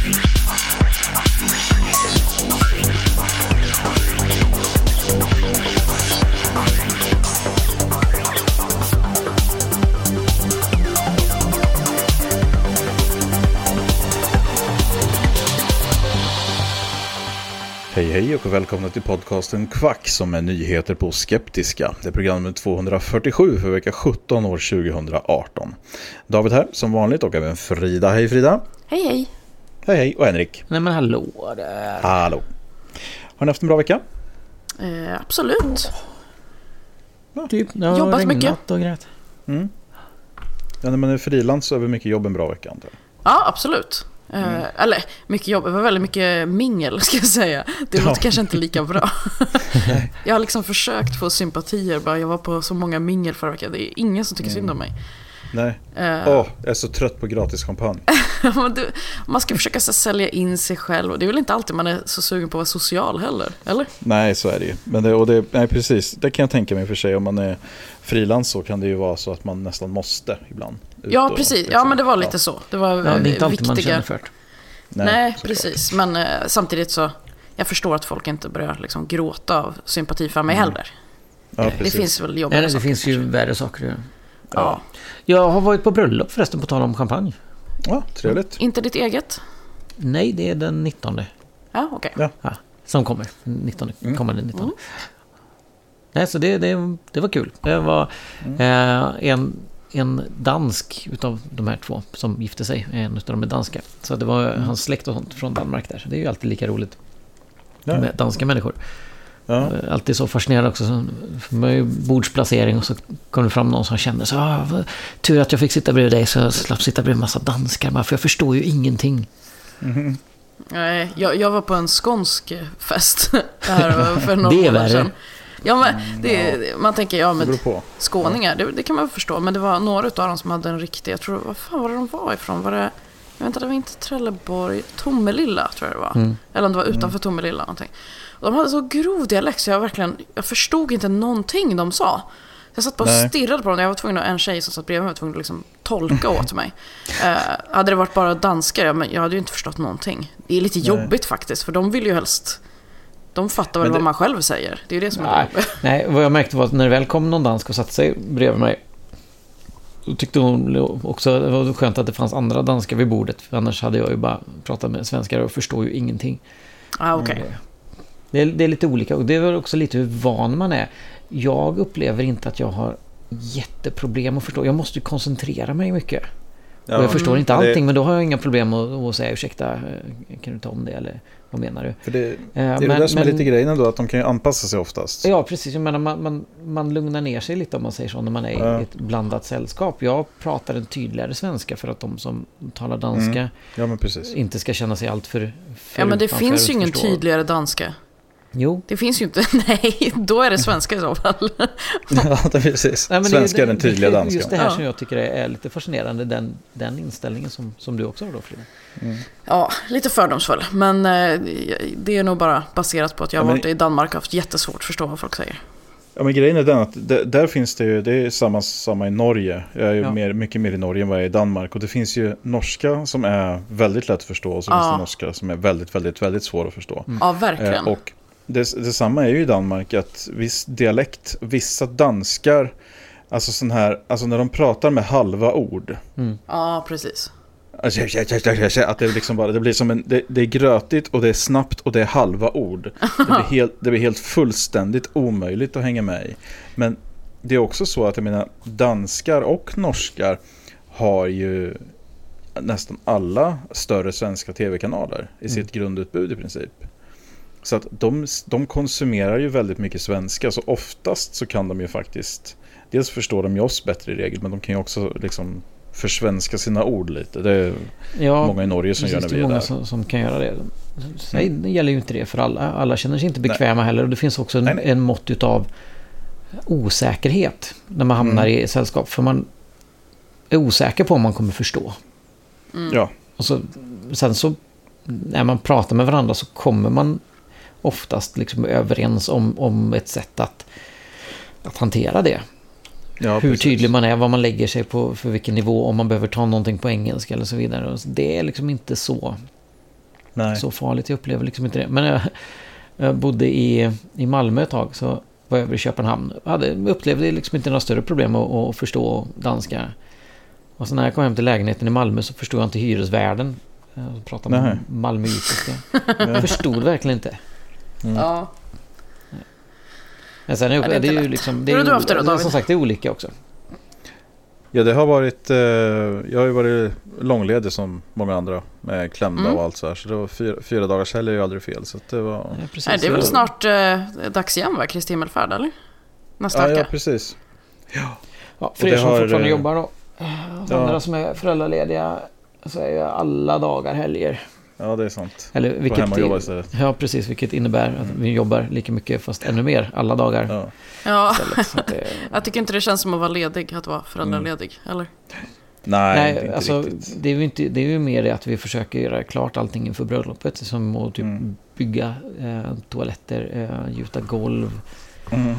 Thank you. Hej hej och välkomna till podcasten Kvack som är nyheter på Skeptiska. Det är program 247 för vecka 17 år 2018. David här som vanligt och även Frida. Hej Frida! Hej hej! Hej hej och Henrik. Nej men hallå där. Hallå! Har ni haft en bra vecka? Eh, absolut. Typ, det har Jobbat mycket. och grejt. Ja, när man är frilans så är väl mycket jobb en bra vecka antar jag. Ja, absolut. Eh, Eller mycket jobb, det var väldigt mycket mingel ska jag säga. Det låter Ja. kanske inte lika bra. jag har liksom försökt få sympatier, bara jag var på så många mingel förra veckan. Det är ingen som tycker synd om mig. Nej. Eh, Åh, jag är så trött på gratis champagne. man ska försöka så, sälja in sig själv och det är väl inte alltid man är så sugen på att vara social heller, eller? Nej, så är det ju. Men det, och det, nej, precis. Det kan jag tänka mig för sig. Om man är frilans så kan det ju vara så att man nästan måste ibland. Ja, och precis. liksom- Ja, men det var lite ja. så. Det var Ja, det är inte alltid man viktiga... känner för det. Nej, såklart. precis. Men eh, samtidigt så, jag förstår att folk inte börjar liksom gråta av sympati för mig heller. Ja, det finns väl Nej, jobbiga nej, det saker finns ju kanske. värre saker att göra. Ja. Jag har varit på bröllop förresten på tal om champagne. Ja, trevligt. Inte ditt eget? Nej, det är den 19. Ja, okej. Ja. Ja, som kommer. 19. Mm. Kommande 19. Mm. Nej, så det, det, det var kul. Det var eh, en, en dansk utav de här två som gifte sig. En utav dem är danska. Så det var hans släkt och sånt från Danmark där. Så det är ju alltid lika roligt Ja. med danska människor. Ja. Eh, Alltid så fascinerande också. Så är ju bordsplacering och så kom det fram någon som kände så ah, Tur att jag fick sitta bredvid dig så jag slapp sitta bredvid en massa danskar. För jag förstår ju ingenting. Nej, jag, jag var på en skånsk fest här för några Det är värre. sedan. Ja, men det, man tänker, ja men skåningar, det, det kan man förstå. Men det var några av dem som hade en riktig, jag tror, vad fan var det de var ifrån? Var det, jag vet inte, det var inte Trelleborg, Tomelilla tror jag det var. Mm. Eller om det var utanför Tomelilla någonting. De hade så grov dialekt så jag verkligen, jag förstod inte någonting de sa. Jag satt bara och stirrade på dem. Jag var tvungen att, en tjej som satt bredvid mig var tvungen att liksom tolka åt mig. Eh, hade det varit bara danskar, men jag hade ju inte förstått någonting. Det är lite Nej. jobbigt faktiskt, för de vill ju helst... De fattar väl det- vad man själv säger. Det är ju det som är Nej, det jobbiga. nej, vad jag märkte var att när det väl kom någon dansk och satte sig bredvid mig så tyckte hon också det var skönt att det fanns andra danskar vid bordet. För annars hade jag ju bara pratat med svenskar och förstår ju ingenting. Ah, okej. Det är, det är lite olika och det är väl också lite hur van man är. Jag upplever inte att jag har jätteproblem att förstå. Jag måste ju koncentrera mig mycket. Ja. och jag förstår inte Men det- allting men då har jag inga problem att, att säga ursäkta, kan du ta om det eller vad menar du? För det, Eh, det är men- det där som är men- lite grejen ändå, att de kan ju anpassa sig oftast. Ja, precis. Jag menar, man, man, man lugnar ner sig lite om man säger så när man är Ja. i ett blandat sällskap. Jag pratar en tydligare svenska för att de som talar danska Mm. Ja, inte ska känna sig allt för, för Ja, men det finns ju ingen förstå. tydligare danska. Jo. Det finns ju inte. Nej, då är det svenska i så fall. ja, det är precis. Nej, men Svenska det, är den tydliga det, danskan. Just det här Ja. som jag tycker är, är lite fascinerande, den, den inställningen som, som du också har då Frida. Ja, lite fördomsfull. Men eh, det är nog bara baserat på att jag Ja, har men- varit i Danmark och haft jättesvårt att förstå vad folk säger. Ja, men grejen är den att det, där finns det ju, det är samma, samma i Norge. Jag är ju Ja. mer, mycket mer i Norge än vad jag är i Danmark. Och det finns ju norska som är väldigt lätt att förstå och så finns Ja. det norska som är väldigt, väldigt, väldigt svår att förstå. Ja, verkligen. Eh, och det, detsamma är ju i Danmark att viss dialekt, vissa danskar, alltså sån här, alltså när de pratar med halva ord. Ja, precis. Alltså, Att det, liksom bara, det blir som en, det, det är grötigt och det är snabbt och det är halva ord. Det blir, helt, det blir helt fullständigt omöjligt att hänga med i. Men det är också så att jag menar danskar och norskar har ju nästan alla större svenska tv-kanaler i sitt grundutbud i princip. Så att de, de konsumerar ju väldigt mycket svenska. Så oftast så kan de ju faktiskt... Dels förstår de ju oss bättre i regel. Men de kan ju också liksom försvenska sina ord lite. Det är Ja, många i Norge som gör när det vi är många där. som, som kan göra det. Sen gäller ju inte det för alla. Alla känner sig inte bekväma heller. Och det finns också en, Nej, nej. en mått utav osäkerhet när man hamnar Mm. i sällskap. För man är osäker på om man kommer förstå. Ja, Och så, sen så när man pratar med varandra så kommer man oftast liksom överens om, om ett sätt att, att hantera det. ja Hur precis. tydlig man är, vad man lägger sig på, för vilken nivå, om man behöver ta någonting på engelska eller så vidare. Det är liksom inte så, Nej. så farligt, jag upplever liksom inte det. Men jag, jag bodde i, i Malmö ett tag, så var jag över i Köpenhamn. Jag hade, upplevde liksom inte några större problem att, att förstå danska. Och så när jag kom hem till lägenheten i Malmö så förstod jag inte hyresvärden. Jag pratade med malmöitiska. Jag förstod verkligen inte. Mm. Ja. Men sen är, Ja, det är det, är ju liksom... Det är du det då, det David? Som sagt, det är olika också. Ja, det har varit... Eh, jag har ju varit långledig som många andra. Med klämda Mm. och allt så här. Så det var fyra, fyra dagars helg är ju aldrig fel. Så att det var... Ja, precis. Nej, det är väl snart eh, dags igen va? Kristi himmelfärd eller? Nästa Ja, ja, vecka. precis. Ja, för Och er det som har, fortfarande eh, jobbar då. Och ja. andra som är föräldralediga så är ju alla dagar helger. Ja, det är sant. Eller vilket, hem och jobba istället. ja, precis, vilket innebär att vi jobbar lika mycket fast ännu mer alla dagar Ja. Ja, det, jag tycker inte det känns som att vara ledig, att vara föräldraledig. Eller? Nej, nej, inte alltså riktigt. det är, ju inte, det är ju mer det att vi försöker göra klart allting inför bröllopet. Som att typ Mm. bygga eh, toaletter, eh, gjuta golv Mm.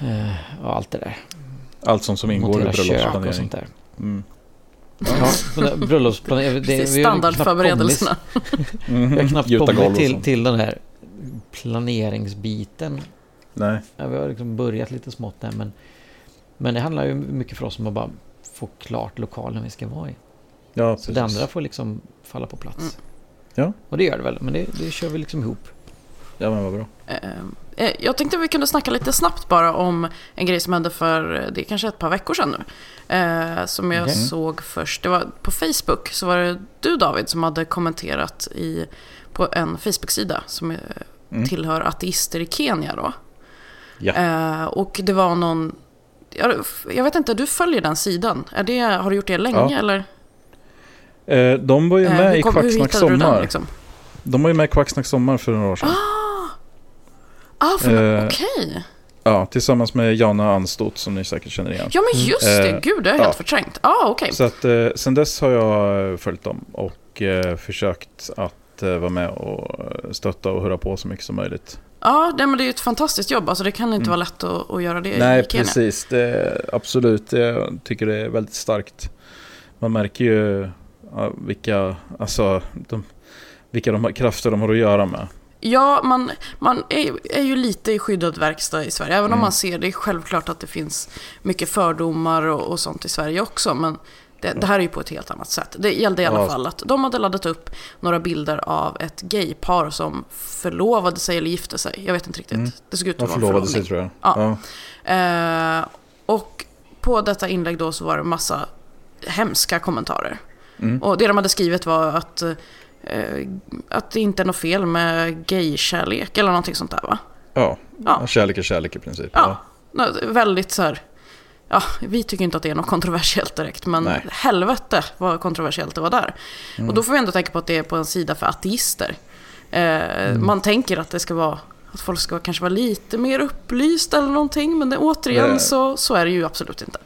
eh, och allt det där. Allt som, som ingår i Montera och bröllopsplanering. sånt där. Mm. Ja, bröllopsplanering. det- standardförberedelserna. Mm. Vi har knappt kommit till, till den här planeringsbiten. Nej. Ja, vi har liksom börjat lite smått där men, men det handlar ju mycket för oss om att bara få klart lokalen vi ska vara i. Ja, Så det andra får liksom falla på plats. Mm. Ja. Och det gör det väl, men det, det kör vi liksom ihop. Ja, men vad bra. Eh, Jag tänkte att vi kunde snacka lite snabbt bara om en grej som hände för, eh, det är kanske ett par veckor sedan nu. Eh, som jag Okej. såg först, det var på Facebook, så var det du David som hade kommenterat i, på en Facebook-sida som eh, Mm. tillhör ateister i Kenya då. Ja. Eh, och det var någon, jag, jag vet inte, du följer den sidan. Är det, har du gjort det länge Ja. eller? Eh, de var ju Eh, med i kom- hur Kvacksnack du den, sommar. liksom? De var ju med i Kvacksnack sommar för några år sedan. Ah, för, Eh, okej. Ja, tillsammans med Jana Anstot som ni säkert känner igen. Ja men just det, Eh, gud det har jag helt ja. förträngt. Ja, ah, okej. Så att eh, sen dess har jag följt dem och eh, försökt att eh, vara med och stötta och höra på så mycket som möjligt. Ja, det, men det är ju ett fantastiskt jobb. Alltså, det kan inte Mm. vara lätt att, att göra det Nej, i Kenya. precis. Det, absolut, jag tycker det är väldigt starkt. Man märker ju ja, vilka, alltså, de, vilka de krafter de har att göra med. Ja, man, man är, är ju lite i skyddad verkstad i Sverige. Även om Mm. man ser, det är självklart att det finns mycket fördomar och, och sånt i Sverige också. Men det, det här är ju på ett helt annat sätt. Det gällde i alla Ja. fall att de hade laddat upp några bilder av ett gaypar som förlovade sig eller gifte sig. Jag vet inte riktigt. Mm. Det såg ut De att vara en förlovade sig tror jag. Ja. Eh, och på detta inlägg då så var det massa hemska kommentarer. Mm. Och det de hade skrivit var att, eh, att det inte är något fel med gaykärlek eller någonting sånt där va? Ja. Ja. kärlek är kärlek i princip. Ja, nå- väldigt så här. Ja, vi tycker inte att det är något kontroversiellt direkt, men Nej. helvete vad kontroversiellt det var där. Mm. Och då får vi ändå tänka på att det är på en sida för ateister. Eh, Man tänker att det ska vara att folk ska kanske vara lite mer upplysta eller någonting, men det, återigen Nej. så, så är det ju absolut inte.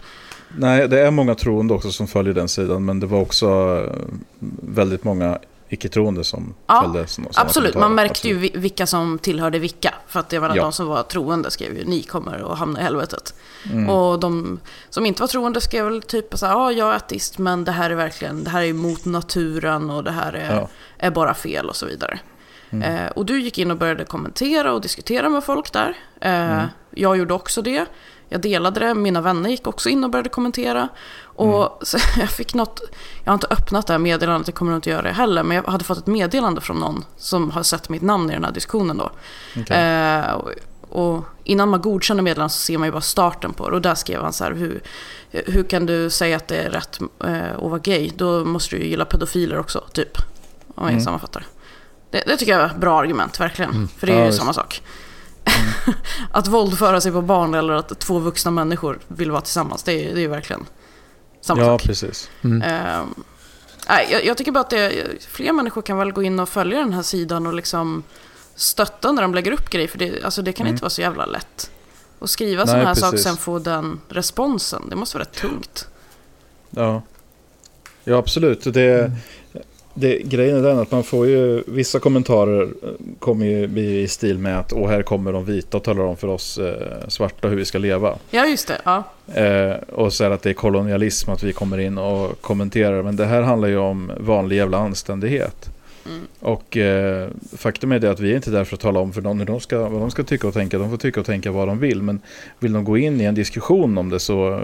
Nej, det är många troende också som följer den sidan. Men det var också eh, väldigt många icke-troende som Ja, följde såna, såna Absolut, man märkte ju vilka som tillhörde vilka. För att det var Ja. de som var troende skrev ju ni kommer att hamna i helvetet. Mm. Och de som inte var troende skrev väl typ så här, ja jag är ateist men det här är verkligen, det här är mot naturen och det här är, Ja. är bara fel och så vidare. Mm. Eh, och du gick in och började kommentera och diskutera med folk där. Eh, Mm. Jag gjorde också det. Jag delade det, mina vänner gick också in och började kommentera. Och Mm. jag fick något, jag har inte öppnat det här meddelandet, jag kommer inte göra det heller, men jag hade fått ett meddelande från någon som har sett mitt namn i den här diskussionen då. Okej. Eh, och, och innan man godkänner meddelandet så ser man ju bara starten på det. Och där skrev han så här, hur, hur kan du säga att det är rätt eh, att vara gay? Då måste du ju gilla pedofiler också, typ. Om jag Mm. sammanfattar. Det Det, tycker jag är ett bra argument, verkligen. För det är Ja, ju visst. samma sak. att våldföra sig på barn eller att två vuxna människor vill vara tillsammans, det är, det är ju verkligen samma Ja, sak. precis. Ehm, nej, jag, jag tycker bara att det, fler människor kan väl gå in och följa den här sidan och liksom stötta när de lägger upp grejer. För det, alltså det kan inte vara så jävla lätt. Och skriva sådana här saker och sen få den responsen, det måste vara rätt tungt. Ja, ja absolut. Det, det, grejen är den att man får ju vissa kommentarer eh, kommer ju bli i stil med att åh här kommer de vita och talar om för oss eh, svarta hur vi ska leva. Ja, just det. Ja. Eh, och så är det att det är kolonialism att vi kommer in och kommenterar. Men det här handlar ju om vanlig jävla anständighet. Mm. Och eh, faktum är det att vi är inte där för att tala om för dem hur de ska, vad de ska tycka och tänka. De får tycka och tänka vad de vill. Men vill de gå in i en diskussion om det så eh,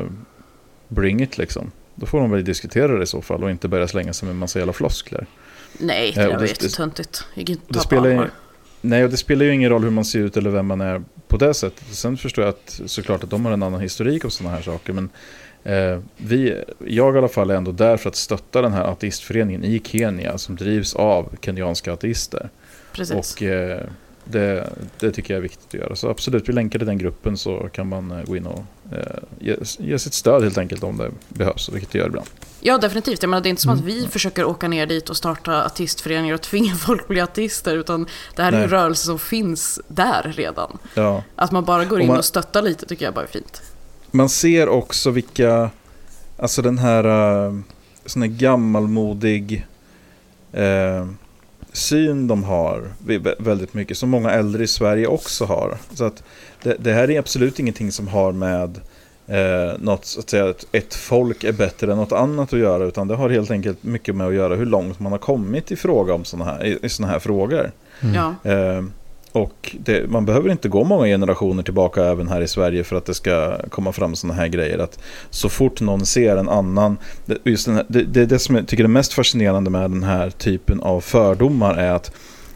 bring it liksom. Då får de väl diskutera det i så fall och inte börja slänga sig med en massa jävla floskler. Nej, det Ja, där och var det- jättetöntigt. Det det spelar ju- allvar. Nej, och det spelar ju ingen roll hur man ser ut eller vem man är på det sättet. Sen förstår jag att såklart att de har en annan historik och sådana här saker. Men eh, vi, jag i alla fall är ändå där för att stötta den här ateistföreningen i Kenya som drivs av kenyanska ateister. Precis. Och eh, det, det tycker jag är viktigt att göra. Så absolut, vi länkar till den gruppen så kan man eh, gå in och eh, ge, ge sitt stöd helt enkelt om det behövs, vilket det gör ibland. Ja, definitivt. Jag menar, det är inte som Mm. att vi försöker åka ner dit och starta artistföreningar och tvinga folk att bli artister. Utan det här är ju en Nej. rörelse som finns där redan. Ja. Att man bara går Och in man- och stöttar lite tycker jag bara är fint. Man ser också vilka, alltså den här uh, sån här gammalmodig eh, syn de har vä- väldigt mycket, som många äldre i Sverige också har. Så att det, det här är absolut ingenting som har med eh, något, så att säga, att ett folk är bättre än något annat att göra, utan det har helt enkelt mycket med att göra hur långt man har kommit i fråga om såna här, i, i såna här frågor. Mm. Ja. Eh, och det, man behöver inte gå många generationer tillbaka även här i Sverige för att det ska komma fram sådana här grejer. Att så fort någon ser en annan, det, just den här, det, det, det som jag tycker är mest fascinerande med den här typen av fördomar är att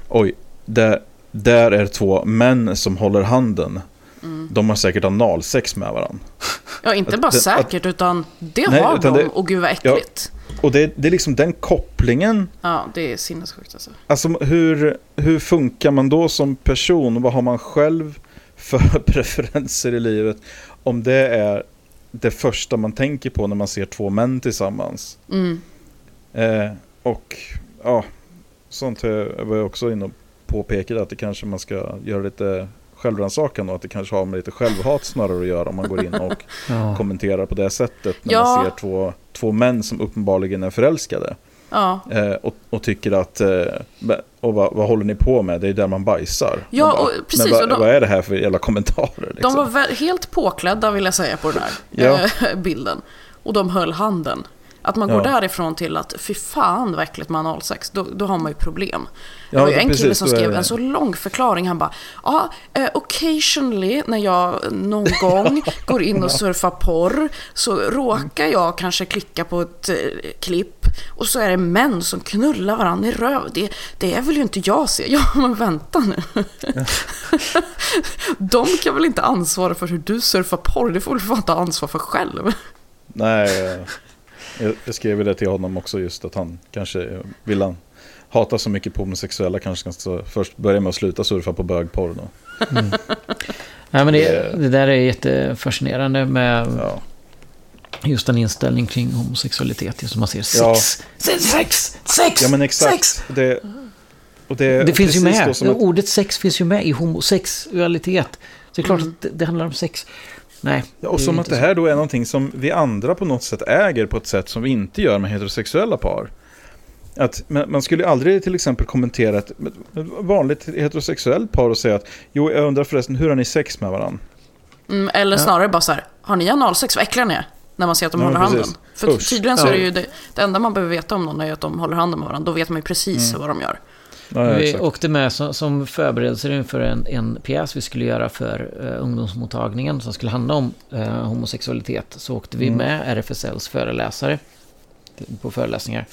oj, där, där är två män som håller handen. Mm. De har säkert analsex med varandra. ja, inte Att bara det- säkert, utan det Nej, har utan de. det- Och gud vad äckligt. Och det, det är liksom den kopplingen Ja, det är sinnessjukt alltså. Alltså hur, hur funkar man då som person? Vad har man själv för preferenser i livet? Om det är det första man tänker på när man ser två män tillsammans. Mm. Eh, och ja, sånt var jag också inne och påpekade att det kanske man ska göra lite självrannsakan och att det kanske har med lite självhat snarare att göra om man går in och Ja. kommenterar på det sättet när Ja. man ser två, två män som uppenbarligen är förälskade. Ja, Eh, och, och tycker att, eh, och vad, vad håller ni på med? Det är där man bajsar. Ja, Man bara, och precis, Men vad, och de- vad är det här för jävla kommentarer? de Liksom? var väl helt påklädda vill jag säga på den här Ja. eh, bilden. Och de höll handen. Att man går Ja. därifrån till att fy fan vad äckligt med analsex, då, då har man ju problem. Det Ja, var ju en precis, kille som skrev det- en så lång förklaring. Han bara, ja, eh, occasionally när jag någon gång går in och surfar porr så råkar jag kanske klicka på ett eh, klipp och så är det män som knullar varandra i röv. Det, det är väl ju inte jag ser. Ja, men vänta nu. De kan väl inte ansvara för hur du surfar porr? Det får du fan ta ansvar för själv. Nej, jag, skrev det till honom också just att han kanske vill han hata så mycket på homosexuella kanske ska först börja med att sluta surfa på bögporr då. Nej, men det, Det- det där är jättefascinerande med Ja. just en inställning kring homosexualitet. Just som man ser Ja. sex, sex, sex, sex, ja men exakt. sex. Det, och det, Det finns ju med. att- Ordet sex finns ju med i homosexualitet. Så det är klart Mm. att det, det handlar om sex. Nej. Ja, och som att det så. här då är någonting som vi andra på något sätt äger på ett sätt som vi inte gör med heterosexuella par. Att, man skulle ju aldrig till exempel kommentera ett, vanligt heterosexuellt par och säga att jo, jag undrar förresten, hur har ni sex med varandra? Mm, eller Ja. snarare bara så här, har ni analsex? Vad äckliga ni är. När man ser att de Ja, håller precis. handen. För Usch. tydligen så är det Ja. ju det, det enda man behöver veta om någon är att de håller handen med varandra. Då vet man ju precis Mm. vad de gör. Ja, ja, Vi exakt. åkte med som, som förberedelse inför en, en pjäs vi skulle göra för uh, ungdomsmottagningen som skulle handla om eh, homosexualitet. Så åkte vi Mm. med RFSLs föreläsare på föreläsningar.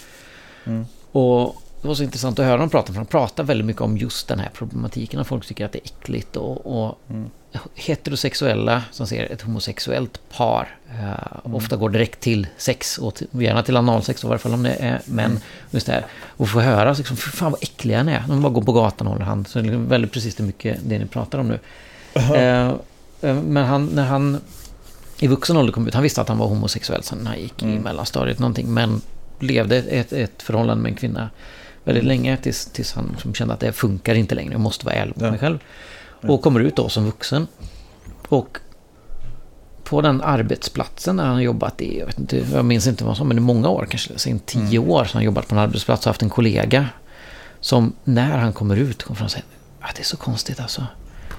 Mm. Och det var så intressant att höra dem prata, för de pratar väldigt mycket om just den här problematiken, att folk tycker att det är äckligt och, och Mm. heterosexuella som ser ett homosexuellt par eh, Mm. ofta går direkt till sex och till, gärna till analsex i varje fall om det är män. Mm. Just det här. Och få höra liksom, för fan vad äckliga ni är. De bara går på gatan och håller hand. Så det är liksom väldigt precis det mycket det ni pratar om nu. Eh, eh, men han, när han i vuxen ålder kom ut, han visste att han var homosexuell sen han gick i Mm. mellanstadiet någonting. Men levde ett, ett förhållande med en kvinna väldigt länge tills, tills han liksom kände att det funkar inte längre. Jag måste vara ärlig mot Ja. mig själv. Och kommer ut då som vuxen. Och på den arbetsplatsen där han har jobbat i, jag, vet inte, jag minns inte vad som, men i många år, kanske sen tio år, så han jobbat på en arbetsplats och haft en kollega som när han kommer ut kommer fram och säger att det är så konstigt alltså.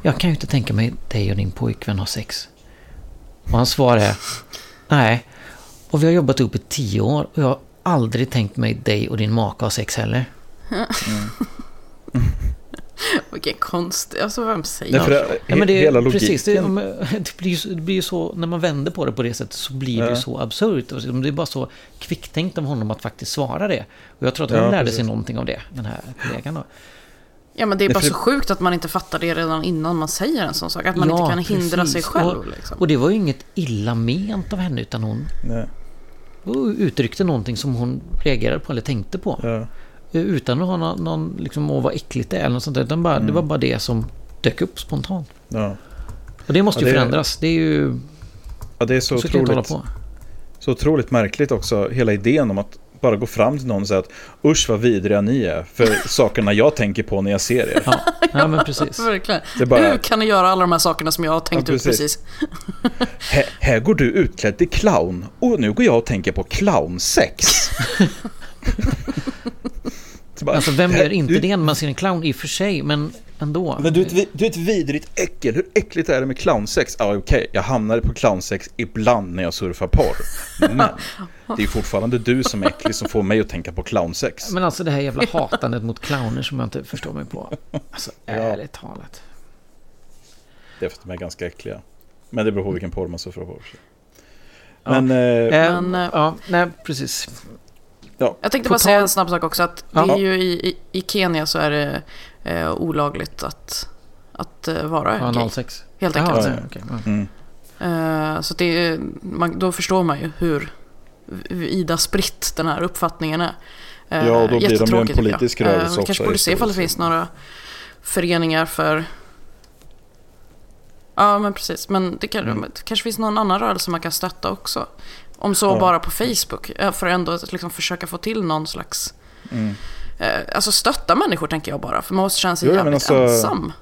Jag kan ju inte tänka mig dig och din pojkvän har sex. Och hans svar är nej. Och vi har jobbat upp i tio år och jag aldrig tänkt mig dig och din maka ha sex heller. Vilken konst. Alltså vem säger Nej, så? det, Ja, men det, hela logiken. precis, det, det, blir ju, så- det blir ju så, när man vänder på det på det sättet så blir det ju Ja. så absurt. Och Det är bara så kvicktänkt av honom att faktiskt svara det. Och jag tror att Ja, han lärde precis. sig någonting av det, den här kollegan då. Ja men det är Nej, bara för- så sjukt att man inte fattar det redan innan man säger en sån sak. Att man Ja, inte kan hindra precis. sig själv. Och, Liksom. och det var ju inget illa ment av henne utan hon Nej, uttryckte någonting som hon reagerade på eller tänkte på. ja. Utan att ha någon, någon liksom, åh vad äckligt det är eller något sånt där. Bara, det Mm. var bara det som dök upp spontant. Ja. Och det måste Ja, ju det- förändras. Det är ju... ja, det är så Så otroligt, så otroligt märkligt också, hela idén om att bara gå fram till någon och säga att usch vad vidriga ni är för sakerna jag tänker på när jag ser er. Ja, ja men precis. Verkligen. Det bara- Hur kan ni göra alla de här sakerna som jag har tänkt Ja, ut precis. precis? Här, här går du utklädd till clown och nu går jag och tänker på clownsex. Bara, Alltså vem gör inte du, det när man ser en clown i och för sig, men ändå. Men du är, ett, du är ett vidrigt äckel. Hur äckligt är det med clownsex? Ja, okej, jag hamnar på clownsex ibland när jag surfar porr. Men det är fortfarande du som är äcklig som får mig att tänka på clownsex. Men alltså det här jävla hatandet mot clowner som jag inte förstår mig på. Alltså ärligt talat. Det är för att de är ganska äckliga. Men det beror på vilken porr man surfar på. Ja. Men, Eh, Men, eh, ja, nej precis. Jag tänkte bara säga en snabb sak också. Att det Ja. är ju i, i, I Kenya så är det eh, olagligt att, att eh, vara Ja, gay. 06. Helt enkelt. ja, okej, ja. mm, Eh, så det man, då förstår man ju hur vida spritt den här uppfattningen är. Eh, Ja, och då blir de ju en politisk rörelse Eh, Vi också kanske borde se ifall det finns några föreningar för... Ja, men precis. Men det, kan, Mm. det kanske finns någon annan rörelse man kan stötta också. Om så Ja. bara på Facebook. eh, För att ändå att liksom försöka få till någon slags... mm. Eh, alltså stötta människor tänker jag bara. För man måste känna sig Jo, men jävligt alltså- ensam.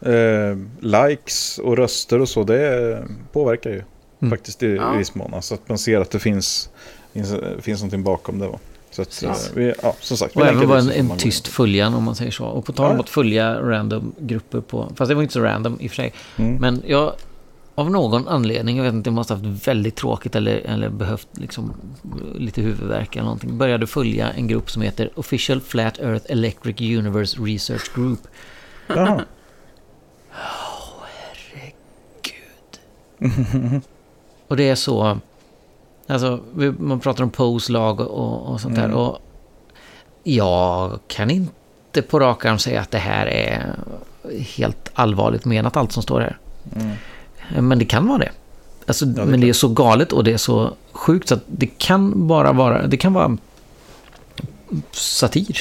Eh, likes och röster och så, det påverkar ju Mm. faktiskt i, Ja. viss mån. Alltså att man ser att det finns, finns, finns någonting bakom det. Va? Så att, eh, vi, ja, som sagt, Och även vara en, en tyst följan om man säger så. Och på tal om Ja. att följa random grupper på... Fast det var inte så random i och för sig. Mm. Men jag... Av någon anledning, jag vet inte, jag måste ha haft väldigt tråkigt eller, eller behövt liksom lite huvudvärk eller någonting. Började följa en grupp som heter Official Flat Earth Electric Universe Research Group. Jaha. Och det är så... Alltså, man pratar om Poes-lag och, och sånt där. Mm. Och jag kan inte på rak arm säga att det här är helt allvarligt menat, allt som står här. Mm. Men det kan vara det. Alltså, det är men det är så galet och det är så sjukt så att det kan bara vara... Det kan vara satir.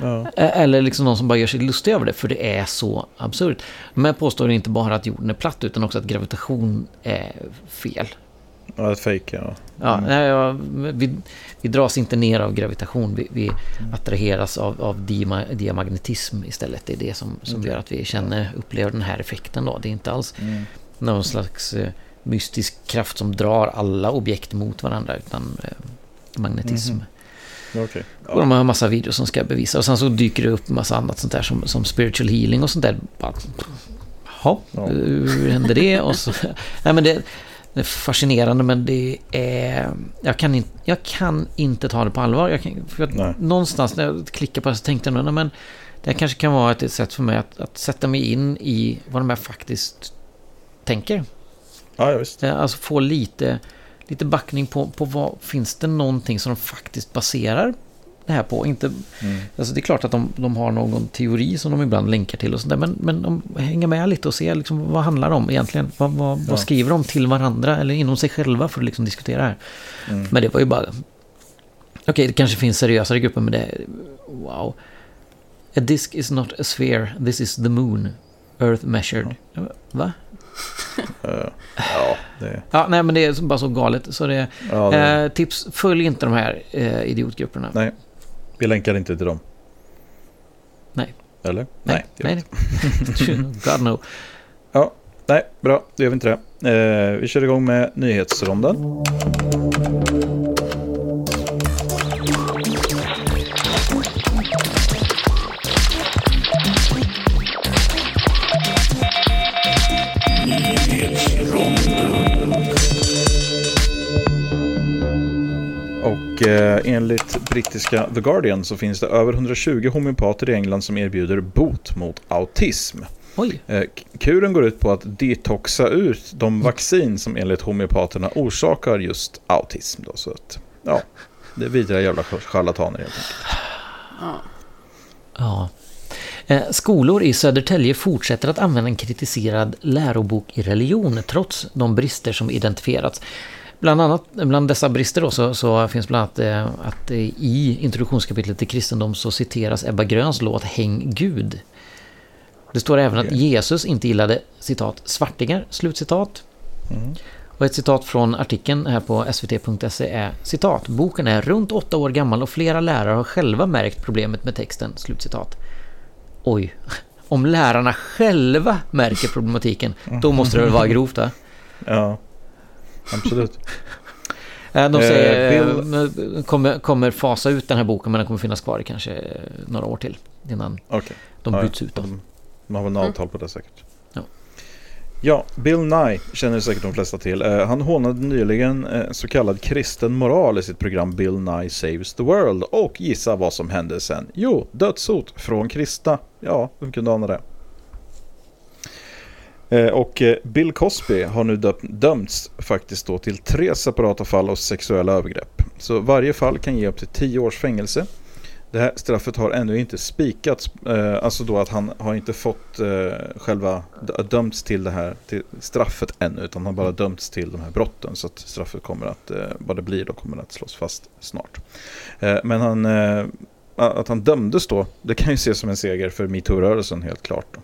Ja. Eller liksom någon som bara gör sig lustig över det, för det är så absurt. Men jag påstår inte bara att jorden är platt, utan också att gravitation är fel. ja, ett fake ja. Ja, Mm. nej, ja, vi, vi dras inte ner av gravitation, vi, vi attraheras av, av diama, diamagnetism istället. Det är det som, som Okej. gör att vi känner, upplever den här effekten. Då. Det är inte alls Mm. Någon slags eh, mystisk kraft som drar alla objekt mot varandra, utan eh, magnetism. Mhm. Okej. Och de har en massa videos som ska bevisa. Och sen så dyker det upp en massa annat sånt där som, som spiritual healing och sånt där. Bara, Jaha, Ja. hur hände det? Och så, nej men det, det är fascinerande men det är... Jag kan, inte, jag kan inte ta det på allvar. Jag kan, jag, någonstans när jag klickar på det så tänkte jag nog, men det kanske kan vara ett sätt för mig att, att sätta mig in i vad de här faktiskt tänker. Ja, ja, visst. Eh, Alltså få lite, lite backning på, på vad, finns det någonting som de faktiskt baserar det här på. Inte, alltså det är klart att de, de har någon teori som de ibland länkar till och sånt där, men, men de hänger med lite och ser liksom, vad handlar det om egentligen? Vad, vad, Ja. vad skriver de till varandra eller inom sig själva för att liksom diskutera det här? Mm. Men det var ju bara... Okej, det kanske finns seriösare grupper, men det... Wow. A disk is not a sphere, this is the moon. Earth measured. Va? Eh, ja, det, Ja, nej men det är bara så galet. Så det, ja, det, eh, tips, följ inte de här eh, idiotgrupperna. Nej, vi länkar inte till dem. Nej. Eller? nej. vi nej. God no. Ja, nej, bra. Då gör vi inte det. Eh, vi kör igång med nyhetsronden. Och eh, enligt brittiska The Guardian så finns det över 120 homeopater i England som erbjuder bot mot autism. Oj. Eh, Kuren går ut på att detoxa ut de vaccin som enligt homeopaterna orsakar just autism. Då, så att, ja, det är vidare jävla charlataner helt enkelt. Ja. Ja. Eh, Skolor i Södertälje fortsätter att använda en kritiserad lärobok i religion trots de brister som identifierats. Bland annat bland dessa brister då, så, så finns bland annat eh, att eh, i introduktionskapitlet till kristendom så citeras Ebba Gröns låt Häng Gud. Det står även att. Jesus inte gillade citat svartingar, slutcitat. Mm. Och ett citat från artikeln här på svt.se är citat. Boken är runt åtta år gammal och flera lärare har själva märkt problemet med texten. Slutcitat. Oj. Om lärarna själva märker problematiken, då måste det väl vara grovt va? Ja, absolut. Eh, De Eh, säger Bill- eh, kommer, kommer fasa ut den här boken men den kommer finnas kvar i kanske eh, några år till innan Okej. de Ja, byts ut. Då. De, de har väl något avtal på det säkert. Ja. Ja, Bill Nye känner säkert de flesta till. Eh, han hånade nyligen eh, så kallad kristen moral i sitt program Bill Nye Saves the World. Och gissa vad som hände sen? Jo, dödshot från kristna. Ja, vem kunde ana det? Eh, och eh, Bill Cosby har nu dömts faktiskt då till tre separata fall av sexuella övergrepp. Så varje fall kan ge upp till tio års fängelse. Det här straffet har ännu inte spikats, eh, alltså då att han har inte fått själva dömts till det här till straffet ännu, utan han har bara dömts till de här brotten. Så att straffet kommer att, vad det blir då, kommer att slås fast snart. Men han, att han dömdes då, det kan ju ses som en seger för metoo-rörelsen helt klart. Då.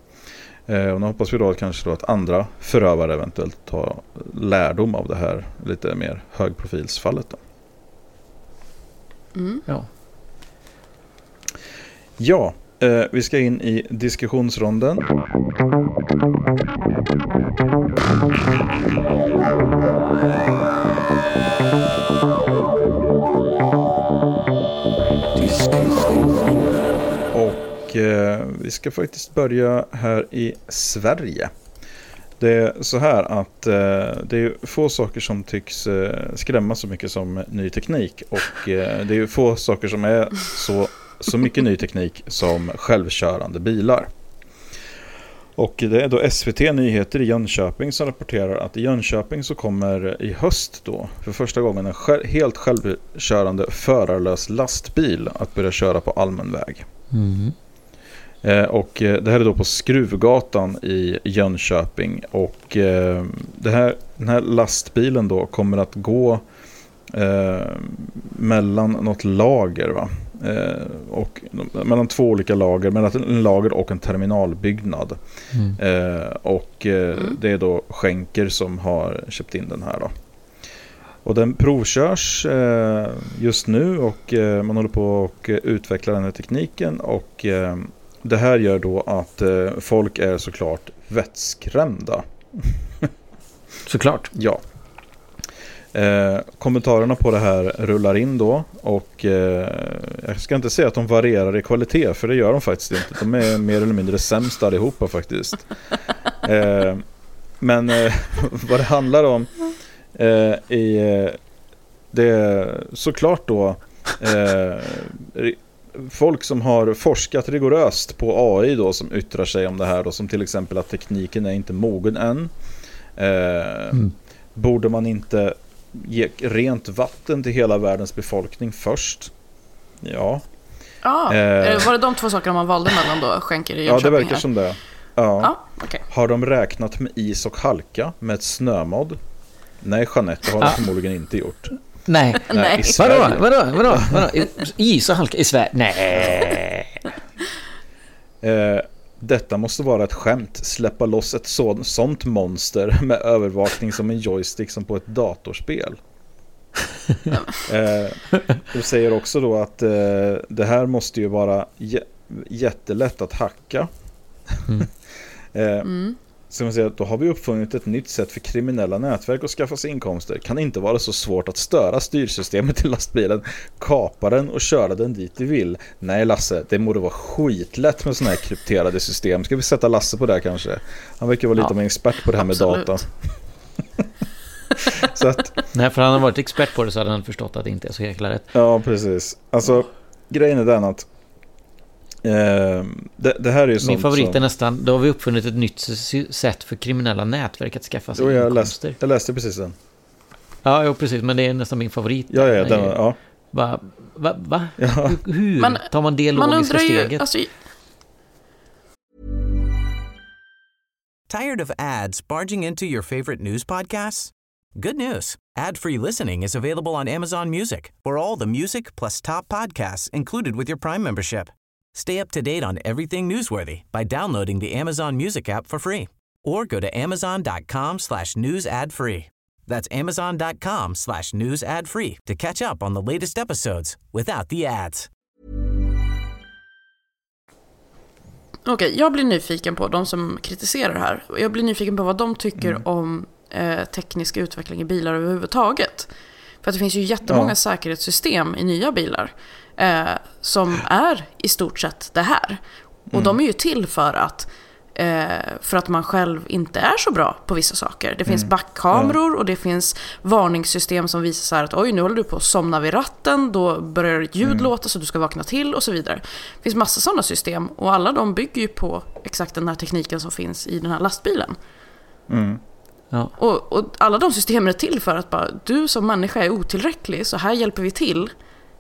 Eh, och nu hoppas vi då att kanske då att andra förövare eventuellt tar lärdom av det här lite mer högprofilsfallet. Då. Mm. Ja. Ja, eh, vi ska in i diskussionsronden. Och eh, vi ska faktiskt börja här i Sverige. Det är så här att eh, det är få saker som tycks eh, skrämma så mycket som ny teknik. Och eh, det är få saker som är så, så mycket ny teknik som självkörande bilar. Och det är då SVT Nyheter i Jönköping som rapporterar att i Jönköping så kommer i höst då för första gången en själv, helt självkörande förarlös lastbil att börja köra på allmän väg. Mm. Eh, och eh, det här är då på Skruvgatan i Jönköping. Och eh, det här, den här lastbilen då kommer att gå eh, mellan något lager. Va? Eh, och, mellan två olika lager, mellan en lager och en terminalbyggnad. Mm. Eh, och Mm. det är då Schenker som har köpt in den här då. Och den provkörs just nu och man håller på och eh, utvecklar den här tekniken. Och det här gör då att eh, folk är såklart vettskrämda. Såklart. Ja. Eh, kommentarerna på det här rullar in då och eh, jag ska inte säga att de varierar i kvalitet för det gör de faktiskt inte. De är mer eller mindre sämst allihopa faktiskt. Eh, men eh, vad det handlar om eh, i eh, det är såklart då folk som har forskat rigoröst på AI då som yttrar sig om det här då som till exempel att tekniken är inte mogen än. Eh, Mm. Borde man inte ge rent vatten till hela världens befolkning först? Ja, Ja, Eh. var det de två sakerna man valde mellan då, skänker i Ja, Jönköping? det verkar här? som det. Ja. Ja, okej. Har de räknat med is och halka med ett snömodd? Nej, Jeanette, det har de Ah. förmodligen inte gjort. Nej. Nej. i Vadå? Sverige. Vadå? Vadå? Vadå? Is och halka i Sverige? Nej. Eh, detta måste vara ett skämt. Släppa loss ett så, sånt monster med övervakning som en joystick som på ett datorspel. eh, du säger också då att eh, det här måste ju vara jä- jättelätt att hacka. Mm. eh, Mm. Så man säger att då har vi uppfunnit ett nytt sätt för kriminella nätverk att skaffa sig inkomster. Kan inte vara så svårt att störa styrsystemet till lastbilen, kapa den och köra den dit du vill. Nej Lasse, det borde vara skitlätt med sådana här krypterade system. Ska vi sätta Lasse på det här kanske? Han verkar vara lite Ja. av en expert på det här med Absolut. data. så att, Nej, för han har varit expert på det så hade han förstått att det inte är så jäkla rätt. ja precis. Alltså, grejen är den att det, det här är ju sånt Min favorit som... är nästan, då har vi uppfunnit ett nytt sätt för kriminella nätverk att skaffa sig Jo, jag, inkomster. läste, jag läste precis den. Ja, jo, precis, men det är nästan min favorit. Ja, ja, den, ja. Va? Va? va? ja. Hur, hur Men- tar man det Man undrar ju, steget? alltså, Tired of ads barging into your favorite news podcasts? Good news. Ad-free listening is available on Amazon Music for all the music plus top podcasts included with your Prime membership. Stay up to date on everything newsworthy by downloading the Amazon Music app for free or go to amazon.com slash news ad free. That's amazon.com slash news ad free to catch up on the latest episodes without the ads. Okej, jag blir nyfiken på de som kritiserar det här. Jag blir nyfiken på vad de tycker Mm. om eh, teknisk utveckling i bilar överhuvudtaget. För att det finns ju jättemånga Ja. säkerhetssystem i nya bilar eh, som är i stort sett det här. Och Mm. de är ju till för att eh, för att man själv inte är så bra på vissa saker. Det Mm. finns backkameror och det finns varningssystem som visar så här att oj, nu håller du på att somna vid ratten, då börjar ett ljud Mm. låta så du ska vakna till och så vidare. Det finns massa sådana system och alla de bygger ju på exakt den här tekniken som finns i den här lastbilen. Mm. Ja. Och, och alla de systemen är till för att bara, du som människa är otillräcklig, så här hjälper vi till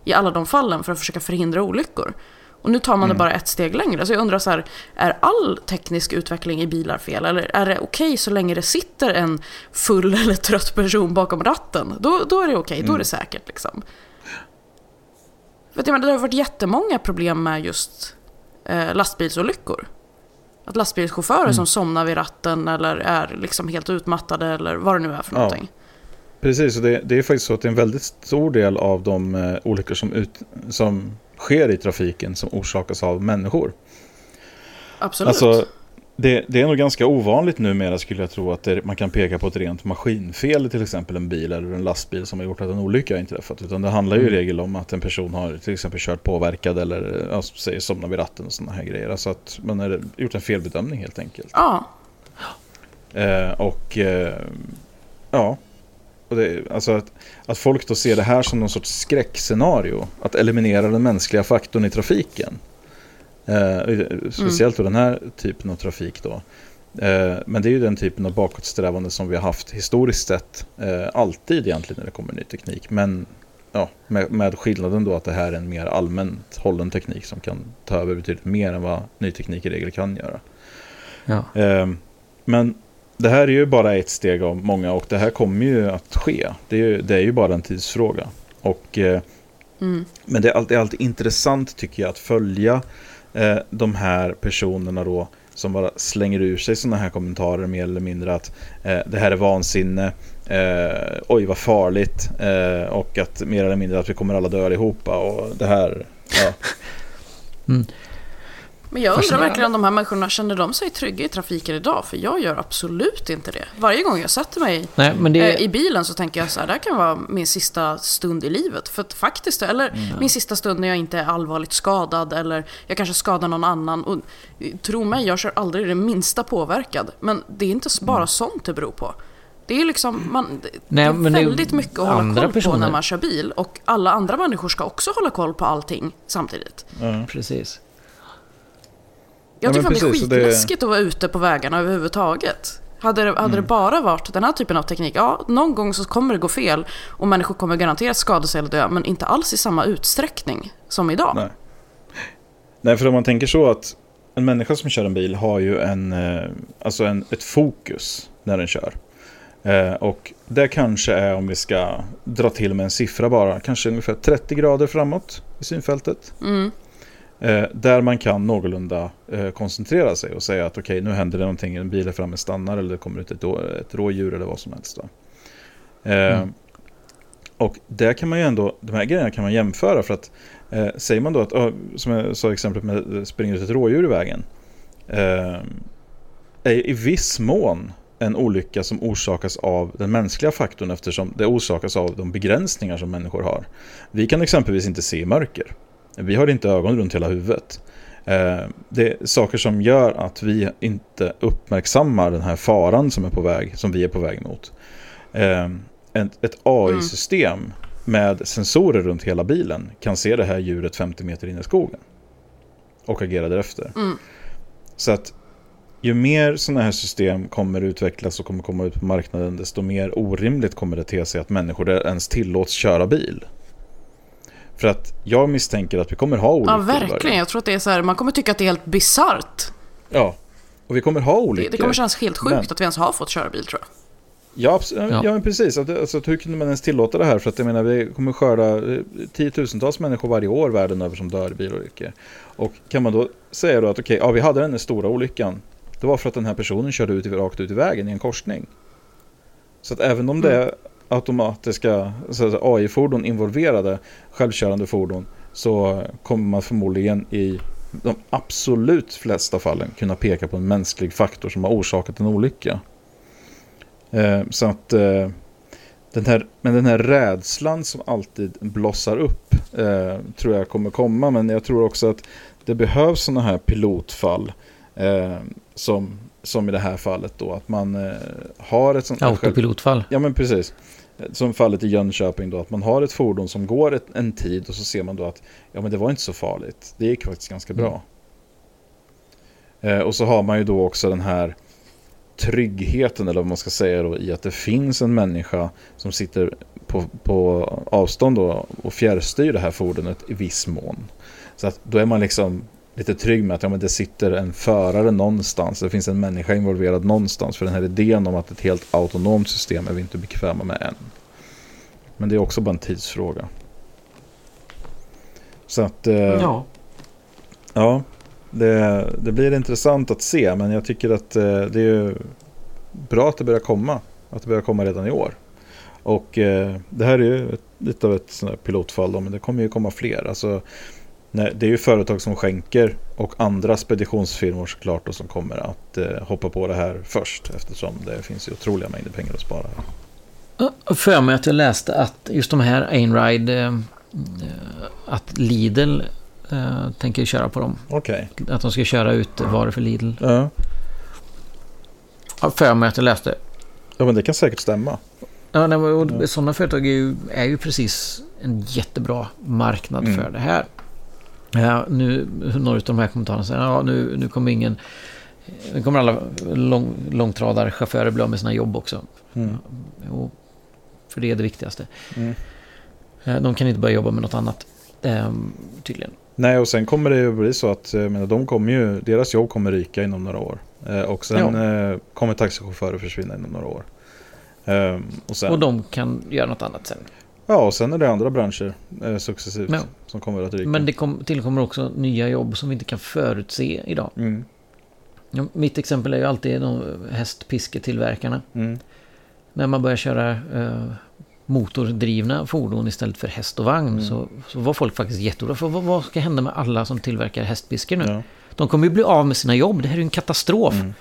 i alla de fallen för att försöka förhindra olyckor. Och nu tar man det bara ett steg längre. Så jag undrar så här, är all teknisk utveckling i bilar fel? Eller är det okej så länge det sitter en full eller trött person bakom ratten? Då, då är det okej, då är det säkert liksom. För jag menar, det har varit jättemånga problem med just eh, lastbilsolyckor. Att lastbilschaufförer som somnar vid ratten eller är liksom helt utmattade eller vad det nu är för Ja. Precis, och det, det är faktiskt så att det är en väldigt stor del av de eh, olyckor som, ut, som sker i trafiken som orsakas av människor. Absolut. Alltså, det, det är nog ganska ovanligt numera skulle jag tro att det, man kan peka på ett rent maskinfel till exempel en bil eller en lastbil som har gjort att en olycka har inträffat. Utan det handlar ju i regel om att en person har till exempel kört påverkad eller som säger, somnat vid ratten och sådana här grejer. Alltså att man har gjort en felbedömning helt enkelt. Ja, Eh, och eh, ja, och det, alltså att, att folk då ser det här som någon sorts skräckscenario. Att eliminera den mänskliga faktorn i trafiken. Eh, speciellt då den här typen av trafik då. Eh, men det är ju den typen av bakåtsträvande som vi har haft historiskt sett. Eh, alltid egentligen när det kommer ny teknik. Men ja, med, med skillnaden då att det här är en mer allmänt hållen teknik som kan ta över betydligt mer än vad ny teknik i regel kan göra. Ja. Eh, Men det här är ju bara ett steg av många och det här kommer ju att ske. Det är ju, det är ju bara en tidsfråga. Och, eh, mm. men det är alltid, alltid intressant tycker jag att följa eh, de här personerna då som bara slänger ur sig sådana här kommentarer mer eller mindre att eh, det här är vansinne, eh, oj vad farligt eh, och att mer eller mindre att vi kommer alla dö allihopa och det här, ja. Men jag undrar verkligen om de här människorna, känner de sig trygga i trafiken idag? För jag gör absolut inte det. Varje gång jag sätter mig Nej, det... eh, i bilen så tänker jag så här, det här kan vara min sista stund i livet. För att faktiskt, eller min sista stund när jag inte är allvarligt skadad eller jag kanske skadar någon annan. Och, eh, tro mig, jag kör aldrig det minsta påverkad. Men det är inte bara sånt det beror på. Det är liksom, man, Nej, är men det är väldigt mycket att hålla koll på personer. när man kör bil. Och alla andra människor ska också hålla koll på allting samtidigt. ja. Precis. Jag Ja, tycker men fan det är precis, så det- skitläskigt att vara ute på vägarna överhuvudtaget. Hade, det, hade Mm. det bara varit den här typen av teknik, ja, någon gång så kommer det gå fel och människor kommer garanterat skada sig eller dö, men inte alls i samma utsträckning som idag. Nej. Nej, för om man tänker så att en människa som kör en bil har ju en, eh, alltså en, ett fokus när den kör. Eh, och det kanske är, om vi ska dra till med en siffra bara, kanske ungefär 30 grader framåt i synfältet. Mm. Eh, där man kan någorlunda eh, koncentrera sig och säga att okej, nu händer det någonting, en bil är framme stannar eller det kommer ut ett, ett rådjur eller vad som helst. Eh, Mm. Och där kan man ju ändå, de här grejerna kan man jämföra för att eh, säger man då att, som jag sa exemplet med eh, springer ut ett rådjur i vägen. Eh, är i viss mån en olycka som orsakas av den mänskliga faktorn eftersom det orsakas av de begränsningar som människor har. Vi kan exempelvis inte se i mörker. Vi har inte ögon runt hela huvudet. Eh, det är saker som gör att vi inte uppmärksammar den här faran som är på väg, som vi är på väg mot. Eh, ett, ett AI-system med sensorer runt hela bilen kan se det här djuret 50 meter in i skogen. Och agera därefter. Mm. Så att ju mer sådana här system kommer utvecklas och kommer komma ut på marknaden desto mer orimligt kommer det te sig att människor ens tillåts köra bil. För att jag misstänker att vi kommer ha olyckor Ja, verkligen. Jag tror att det är så här, man kommer tycka att det är helt bisarrt. Ja, och vi kommer ha Det, olyckor. det kommer kännas helt sjukt Men- att vi ens har fått köra bil tror jag. Ja, ja. Ja. men precis. Alltså, hur kunde man ens tillåta det här? För att jag menar, vi kommer skörda eh, tiotusentals människor varje år världen över som dör i bilolyckor. Och kan man då säga då att okej, ja vi hade den här stora olyckan. Det var för att den här personen körde ut, rakt ut i vägen i en korsning. Så att även om det är automatiska AI-fordon involverade, självkörande fordon, så kommer man förmodligen i de absolut flesta fallen kunna peka på en mänsklig faktor som har orsakat en olycka. Eh, så att eh, den här, men den här rädslan som alltid blossar upp eh, tror jag kommer komma. Men jag tror också att det behövs sådana här pilotfall eh, som, som i det här fallet då. Att man eh, har ett sånt här själv- Autopilotfall. Ja men precis. Som fallet i Jönköping då, att man har ett fordon som går ett, en tid och så ser man då att ja men det var inte så farligt. Det gick faktiskt ganska bra. Eh, och så har man ju då också den här tryggheten eller vad man ska säga då i att det finns en människa som sitter på, på avstånd då, och fjärrstyr det här fordonet i viss mån. Så att då är man liksom lite trygg med att ja, men det sitter en förare någonstans. Det finns en människa involverad någonstans. För den här idén om att ett helt autonomt system är vi inte bekväma med än. Men det är också bara en tidsfråga. Så att eh, ja, Ja. det, det blir intressant att se. Men jag tycker att eh, det är bra att det börjar komma. Att det börjar komma redan i år. Och eh, det här är ju ett, lite av ett här pilotfall då, men det kommer ju komma fler. Alltså, nej, det är ju företag som skänker och andra speditionsfirmor såklart då, som kommer att eh, hoppa på det här först eftersom det finns ju otroliga mängder pengar att spara. Och För mig att jag läste att just de här Einride, eh, eh, att Lidl eh, tänker köra på dem. Okej. Att de ska köra ut varor för Lidl. Ja. För mig att jag läste. ja, men det kan säkert stämma. Ja, nej, och Ja. Sådana företag är ju, är ju precis en jättebra marknad Mm. för det här. Ja, nu, några av de här kommentarerna säger ja, nu, nu kommer ingen... Nu kommer alla lång, långtradarchaufförer bli av med sina jobb också. Mm. Jo, för det är det viktigaste. Mm. Eh, De kan inte börja jobba med något annat. ehm, Tydligen. Nej, och sen kommer det ju bli så att jag menar, de kommer ju, deras jobb kommer ryka inom några år. Eh, och sen eh, kommer taxichaufförer försvinna inom några år. Ehm, och sen, Och de kan göra något annat sen. Ja, och sen är det andra branscher eh, successivt Ja. som kommer att ryka. Men det kom, tillkommer också nya jobb som vi inte kan förutse idag. Mm, Ja, mitt exempel är ju alltid de hästpisketillverkarna. mm, När man börjar köra eh, motordrivna fordon istället för häst och vagn Mm. så, så var folk faktiskt jätteoroliga. För vad, vad ska hända med alla som tillverkar hästpiskor nu? ja, De kommer ju bli av med sina jobb. Det här är ju en katastrof. mm,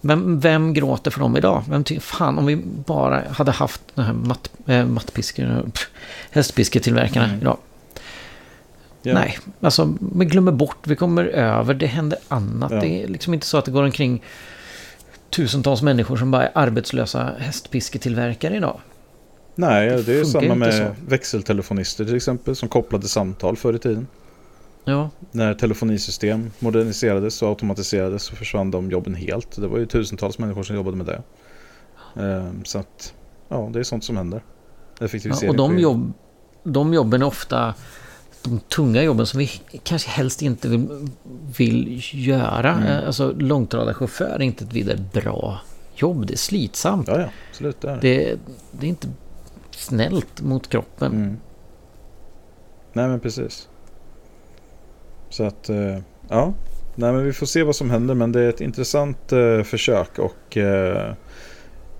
Men vem gråter för dem idag? Vem ty- fan, om vi bara hade haft den här matt, äh, mattpiskorna, pff, hästpisketillverkarna Mm. idag. ja. Nej, alltså vi glömmer bort, vi kommer över, det händer annat. Ja. Det är liksom inte så att det går omkring tusentals människor som bara är arbetslösa hästpisketillverkare idag. Nej, det, är ju funkar samma med växeltelefonister till exempel som kopplade samtal förr i tiden. Ja, När telefonisystem moderniserades och automatiserades så försvann de jobben helt. Det var ju tusentals människor som jobbade med det. Ehm, så att, ja, det är sånt som händer. ja Effektivisering och de, jobb, de jobben är ofta de tunga jobben som vi kanske helst inte vill, göra. Mm. Alltså långtradarchaufför är inte ett vidare bra jobb. Det är slitsamt. Ja, ja, absolut. Det är det. Det, det är inte snällt mot kroppen. Mm. Nej, men precis. Så att, eh, ja. Nej, men vi får se vad som händer. Men det är ett intressant eh, försök och eh,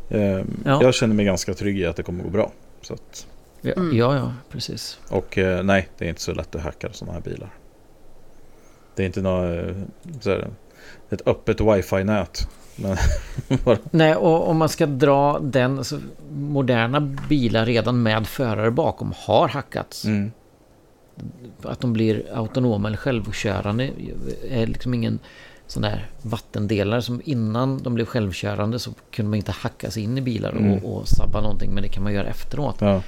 eh, Ja. jag känner mig ganska trygg i att det kommer gå bra. Så att, Ja, Mm. ja, ja, precis. och eh, nej, det är inte så lätt att hacka sådana här bilar. Det är inte något, eh, så här, ett öppet wifi-nät. Nej, och om man ska dra den, alltså, moderna bilar redan med förare bakom har hackats. mm, Att de blir autonoma eller självkörande är liksom ingen sån där vattendelare som innan de blev självkörande så kunde man inte hacka sig in i bilar Mm. och, och sabba någonting men det kan man göra efteråt. ja,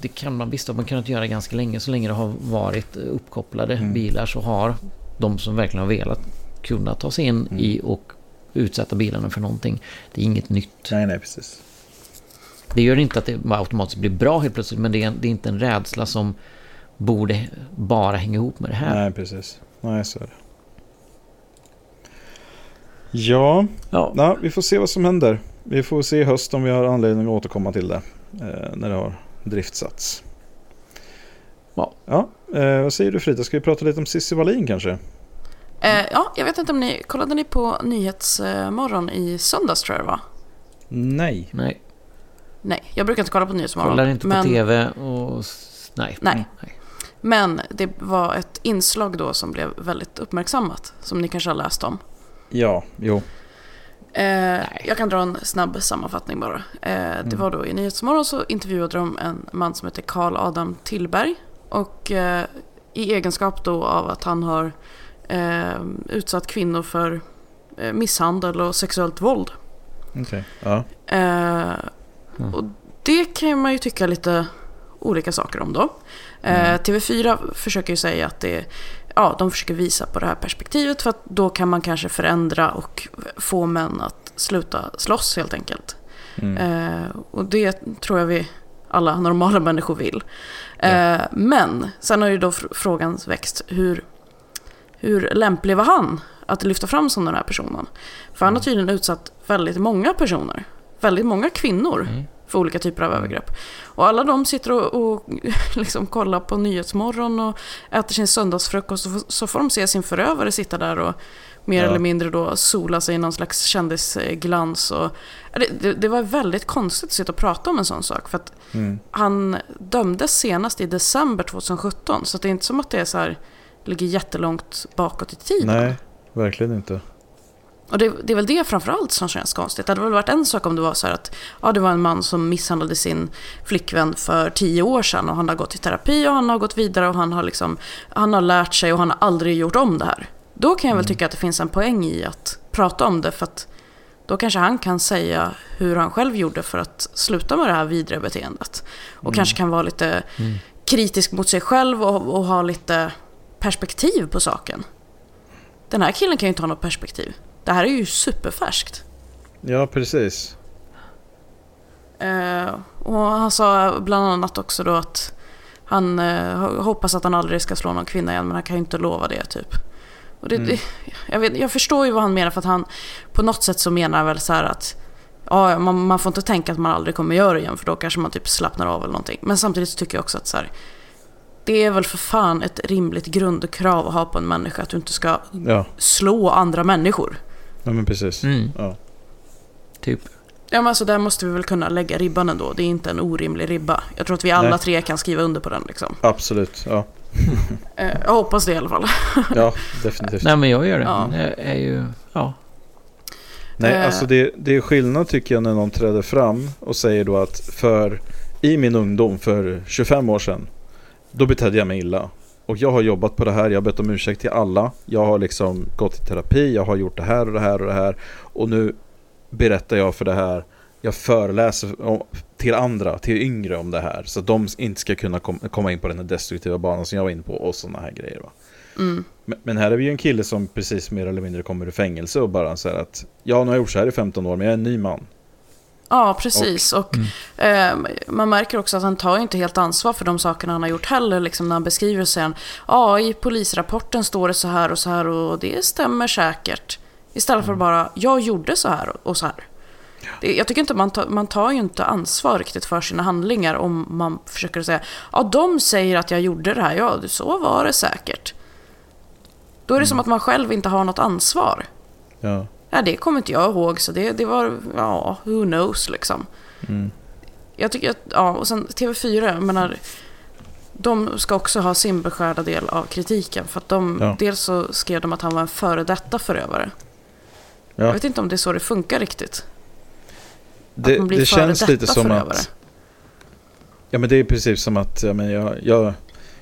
Det kan man visst, man kunnat göra ganska länge så länge det har varit uppkopplade Mm. bilar så har de som verkligen har velat kunnat ta sig in Mm. i och utsätta bilarna för någonting. Det är inget nytt. nej, nej, precis. Det gör inte att det automatiskt blir bra helt plötsligt men det är, det är inte en rädsla som borde bara hänga ihop med det här. Nej, precis. Nej, så är det. Ja, Ja, nej, vi får se vad som händer. Vi får se i höst om vi har anledning att återkomma till det. Eh, när det har driftsatts. Ja. ja eh, vad säger du Frida? Ska vi prata lite om Cissi Wallin kanske? Eh, ja, jag vet inte om ni... Kollade ni på Nyhetsmorgon i söndags tror jag det var? Nej. nej. Nej, jag brukar inte kolla på Nyhetsmorgon. Kollar inte på men, tv och... Nej. Nej. nej. Men det var ett inslag då som blev väldigt uppmärksammat. Som ni kanske har läst om. Ja, jo. Eh, jag kan dra en snabb sammanfattning bara. Eh, Det var då i Nyhetsmorgon så intervjuade de en man som heter Karl Adam Tillberg. Och eh, i egenskap då av att han har utsatt kvinnor för misshandel och sexuellt våld. Okej. Ja. Eh, Mm. och det kan man ju tycka lite olika saker om då. Eh, TV4 försöker ju säga att det ja, de försöker visa på det här perspektivet för att då kan man kanske förändra och få män att sluta slåss helt enkelt. Mm. Eh, och det tror jag vi alla normala människor vill. Eh, Men sen har ju då fr- frågan växt hur, hur lämplig var han att lyfta fram som den här personen? För han har tydligen utsatt väldigt många personer, väldigt många kvinnor Mm. För olika typer av övergrepp. Och alla de sitter och, och liksom kollar på Nyhetsmorgon och äter sin söndagsfrukost och så får de se sin förövare sitta där och mer Ja. eller mindre då sola sig i någon slags kändisglans. Och, det, det, det var väldigt konstigt att sitta och prata om en sån sak. För att Mm. han dömdes senast i december 2017. Så det är inte som att det är så här, ligger jättelångt bakåt i tiden. Nej, verkligen inte. Och det, det är väl det framförallt som känns konstigt. Det hade väl varit en sak om det var så här att ja, det var en man som misshandlade sin flickvän för tio år sedan och han har gått i terapi och han har gått vidare och han har, liksom, han har lärt sig och han har aldrig gjort om det här. Då kan jag väl tycka att det finns en poäng i att prata om det för att då kanske han kan säga hur han själv gjorde för att sluta med det här vidriga beteendet. Och kanske kan vara lite kritisk mot sig själv och, och ha lite perspektiv på saken. Den här killen kan ju inte ha något perspektiv. Det här är ju superfärskt. Ja, precis. Eh, och han sa bland annat också då att han eh, hoppas att han aldrig ska slå någon kvinna igen men han kan ju inte lova det typ. Och det, det, jag, vet, jag förstår ju vad han menar för att han på något sätt så menar väl så här att ja, man, man får inte tänka att man aldrig kommer göra det igen för då kanske man typ slappnar av eller någonting. Men samtidigt så tycker jag också att så här, det är väl för fan ett rimligt grundkrav att ha på en människa att du inte ska Ja, slå andra människor. Ja men precis. Mm, Ja. typ. Ja men alltså där måste vi väl kunna lägga ribban ändå. Det är inte en orimlig ribba. Jag tror att vi alla Nej. tre kan skriva under på den liksom. Absolut. Ja, Eh, jag hoppas det i alla fall. ja definitivt. Nej, men jag gör det. Ja. Det är ju... Ja. Nej, Eh. alltså det, det är skillnad tycker jag när någon träder fram och säger då att för i min ungdom för 25 år sedan då betedde jag mig illa. Och jag har jobbat på det här, jag har bett om ursäkt till alla. Jag har liksom gått i terapi, jag har gjort det här och det här och det här. Och nu berättar jag för det här. Jag föreläser till andra, till yngre om det här. Så att de inte ska kunna kom, komma in på den här destruktiva banan som jag var inne på och sådana här grejer. Va? Mm. Men, men här är vi ju en kille som precis mer eller mindre kommer ur fängelse och bara säger att ja, nu har jag gjort så här i 15 år, men jag är en ny man. Ja, precis. Och, eh, man märker också att han tar inte helt ansvar för de sakerna han har gjort heller. Liksom när han beskriver sen, ja i polisrapporten står det så här och så här och det stämmer säkert. Istället för bara, jag gjorde så här och så här. Det, jag tycker inte man tar, man tar ju inte ansvar riktigt för sina handlingar om man försöker säga, ja de säger att jag gjorde det här, ja så var det säkert. Då är det som att man själv inte har något ansvar. Ja. Ja, det kommer inte jag ihåg, så det, det var, ja, who knows liksom. Mm. Jag tycker att, ja, och sen TV4, jag menar, de ska också ha sin beskärda del av kritiken. För att de, Ja. dels så skrev de att han var en före detta förövare. Ja. Jag vet inte om det är så det funkar riktigt. Det, det känns lite som förövare. att... Ja men det är precis som att ja, men jag, jag,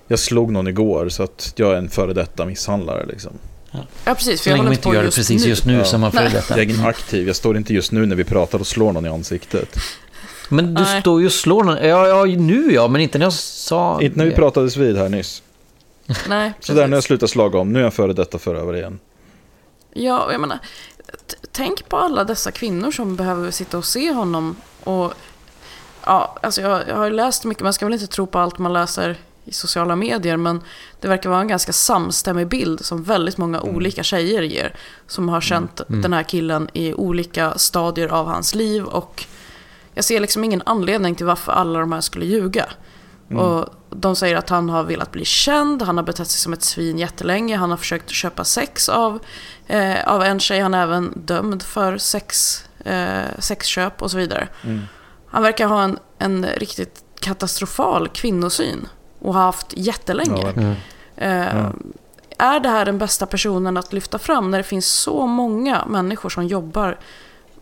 jag slog någon igår så att jag är en före detta misshandlare liksom. Ja, precis. Så För jag länge man håller inte på gör det just precis nu. just nu Ja. som man före detta. Jag är aktiv, jag står inte just nu när vi pratar och slår någon i ansiktet. Men du Nej. står ju och slår någon. Ja, ja, nu ja, men inte när jag sa... Inte när vi pratades vid här nyss. Nej, Så där när jag precis. slutar slaga om, nu är jag före detta förövare igen. Ja, och jag menar, tänk på alla dessa kvinnor som behöver sitta och se honom. Och, ja, alltså jag, jag har ju läst mycket, man ska väl inte tro på allt man läser i sociala medier, men det verkar vara en ganska samstämmig bild som väldigt många olika tjejer ger. Som har känt den här killen i olika stadier av hans liv och jag ser liksom ingen anledning till varför alla de här skulle ljuga. Och de säger att han har velat bli känd, han har betett sig som ett svin jättelänge, han har försökt köpa sex av, eh, av en tjej, han är även dömd för sex, eh, sexköp och så vidare. Han verkar ha en, en riktigt katastrofal kvinnosyn och har haft jättelänge. Verkligen. Eh. Är det här den bästa personen att lyfta fram när det finns så många människor som jobbar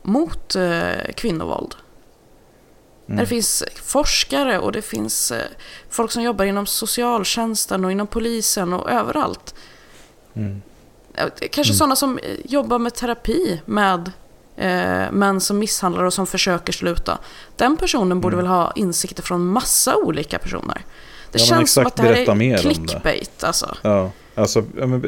mot eh, kvinnovåld? När det finns forskare och det finns eh, folk som jobbar inom socialtjänsten och inom polisen och överallt. Mm. Eh, Kanske sådana som jobbar med terapi med eh, män som misshandlar och som försöker sluta. Den personen borde väl ha insikter från massa olika personer. Det. Ja, känns som exakt, att det här berätta mer är om det. clickbait alltså. Ja, alltså,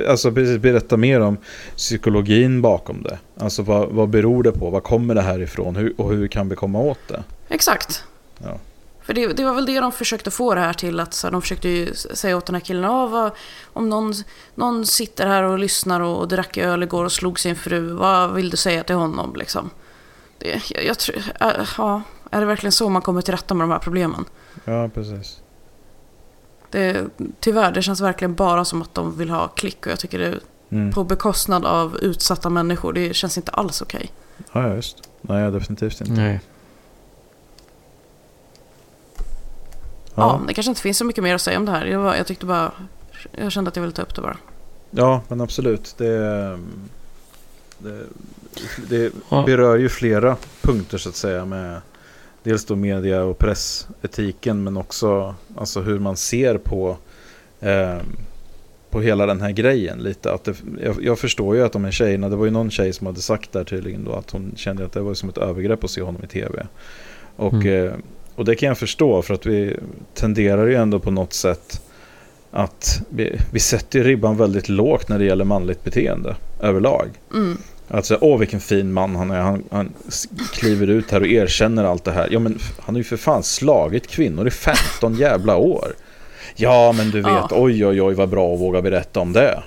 alltså precis, berätta mer om psykologin bakom det. Alltså vad, vad beror det på? Vad kommer det här ifrån? Hur, och hur kan vi komma åt det? Exakt. Ja. För det, det var väl det de försökte få det här till. Att så här, de försökte ju säga åt den här killen, "Ja, vad, om någon, någon sitter här och lyssnar och, och drack öl igår och slog sin fru, vad vill du säga till honom? Liksom? Det, jag, jag tror, äh, ja, är det verkligen så man kommer till rätta med de här problemen? ja, precis. Det, tyvärr, det känns verkligen bara som att de vill ha klick och jag tycker det är Mm. på bekostnad av utsatta människor. Det känns inte alls okej. Ja, ja, just. Nej, definitivt inte. Nej. Ja. det kanske inte finns så mycket mer att säga om det här. Jag, var, jag tyckte bara, jag kände att jag ville ta upp det bara. Ja, men absolut. Det, det, det Ja. berör ju flera punkter så att säga med dels då media och pressetiken men också alltså hur man ser på eh, på hela den här grejen lite. Att det, jag, jag förstår ju att de här tjejerna, det var ju någon tjej som hade sagt där tydligen då att hon kände att det var som ett övergrepp att se honom i tv. Och, Mm. eh, och det kan jag förstå för att vi tenderar ju ändå på något sätt att vi, vi sätter ju ribban väldigt lågt när det gäller manligt beteende överlag. Mm. Alltså, åh vilken fin man han är. Han, han kliver ut här och erkänner allt det här. Ja, men han har ju för fan slagit kvinnor i 15 jävla år. Ja, men du vet, Ja. oj, oj, oj, vad bra att våga berätta om det.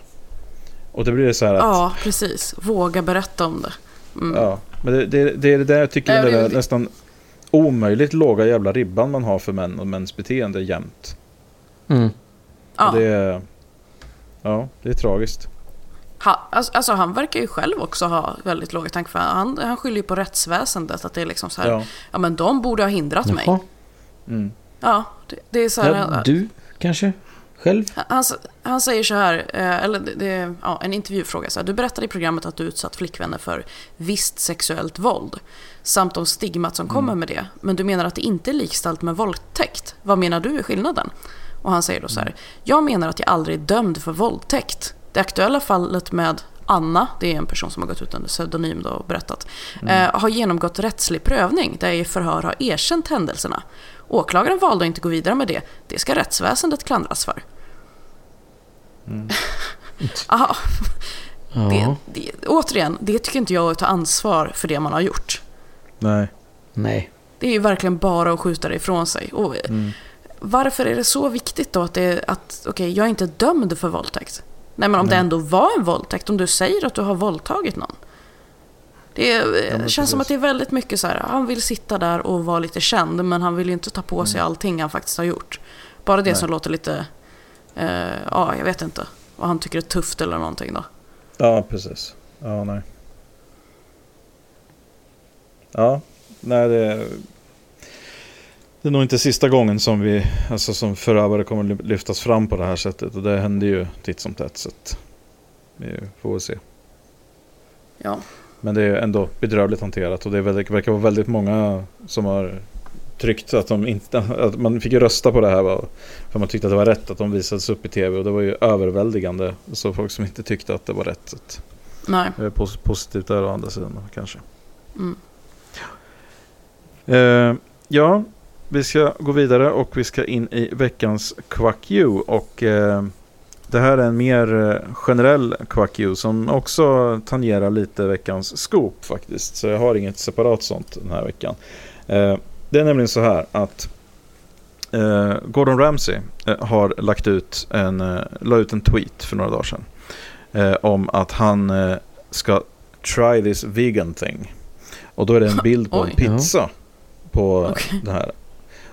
Och det blir det så här att, ja, Ja, precis. Våga berätta om det. Mm. men det, det, det är det där jag tycker Nej, är där nästan omöjligt låga jävla ribban man har för män och mäns beteende jämt. Mm. Ja. Och det ja, det är tragiskt. Ha, alltså, alltså han verkar ju själv också ha väldigt låga tankar. För han, han skyller ju på rättsväsendet. Att det är liksom så här, ja. Ja. men de borde ha hindrat mig. Jaha. Mm. Ja, det, det är så här. Ja, du kanske? Själv? Han, han säger så här, eh, eller det, det, ja, en intervjufråga. Så här, du berättade i programmet att du utsatt flickvänner för visst sexuellt våld. Samt om stigmat som kommer med det. Men du menar att det inte är likställt med våldtäkt. Vad menar du är skillnaden? Och han säger då så här. Jag menar att jag aldrig är dömd för våldtäkt. Det aktuella fallet med Anna, det är en person som har gått ut under pseudonym då och berättat, eh, har genomgått rättslig prövning där jag i förhör har erkänt händelserna. Åklagaren valde att inte gå vidare med det. Det ska rättsväsendet klandras för. Aha. Det, Ja. det, återigen, det tycker inte jag är att ta ansvar för det man har gjort. Nej. Nej. Det är ju verkligen bara att skjuta det ifrån sig. Och Varför är det så viktigt då att, det, att okej, jag är inte dömd för våldtäkt? Nej, men om det ändå var en våldtäkt, om du säger att du har våldtagit någon. Det är, men känns som att det är väldigt mycket så här, han vill sitta där och vara lite känd, men han vill ju inte ta på sig allting han faktiskt har gjort. Bara det Nej. som låter lite, eh, ja, jag vet inte, vad han tycker är tufft eller någonting då. Ja, precis. Ja, nej. Ja, nej det... Det är nog inte sista gången som vi, alltså som förövare kommer lyftas fram på det här sättet. Och det händer ju titt som tätt. Så att vi får väl se. Ja, Men det är ändå bedrövligt hanterat. Och det är väldigt, verkar vara väldigt många som har tryckt att de inte... Att man fick rösta på det här. va, För man tyckte att det var rätt att de visades upp i tv. Och det var ju överväldigande. Så folk som inte tyckte att det var rätt. Så att nej. det är pos- positivt där å andra sidan kanske. Mm. Eh, ja, vi ska gå vidare och vi ska in i veckans Quack You. Och eh, det här är en mer eh, generell Quack You som också tangerar lite veckans scoop faktiskt. Så jag har inget separat sånt den här veckan. Eh, det är nämligen så här att eh, Gordon Ramsay eh, har lagt ut en, eh, la ut en tweet för några dagar sedan. Eh, om att han ska try this vegan thing. Och då är det en bild på en Oj. pizza på Okej. det här.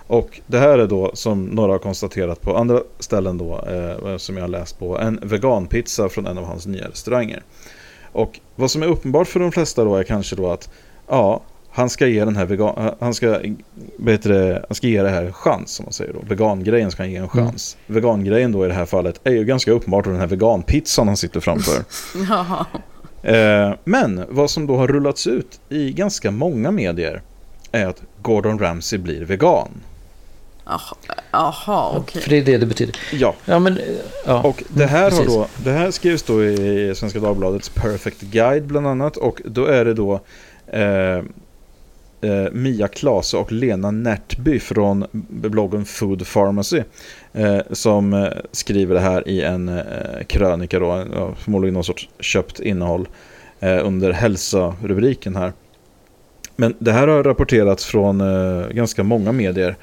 Och det här är då som några har konstaterat på andra ställen då eh, som jag har läst på en veganpizza från en av hans nya restauranger. Och vad som är uppenbart för de flesta då är kanske då att ja, han ska ge den här vegan, han ska, bättre, han ska ge det här en chans som man säger då. Vegangrejen ska han ge en chans. Vegangrejen då i det här fallet är ju ganska uppenbart den här veganpizzan han sitter framför. Jaha. Eh, men vad som då har rullats ut i ganska många medier är att Gordon Ramsay blir vegan. Jaha, okej. För det är det det betyder. Ja, Ja, men... Ja. och det här, har då, det här skrivs då i Svenska Dagbladets Perfect Guide bland annat och då är det då eh, eh, Mia Klase och Lena Närtby från bloggen Food Pharmacy eh, som eh, skriver det här i en eh, krönika då, förmodligen någon sorts köpt innehåll eh, under hälsa-rubriken här. Men det här har rapporterats från eh, ganska många medier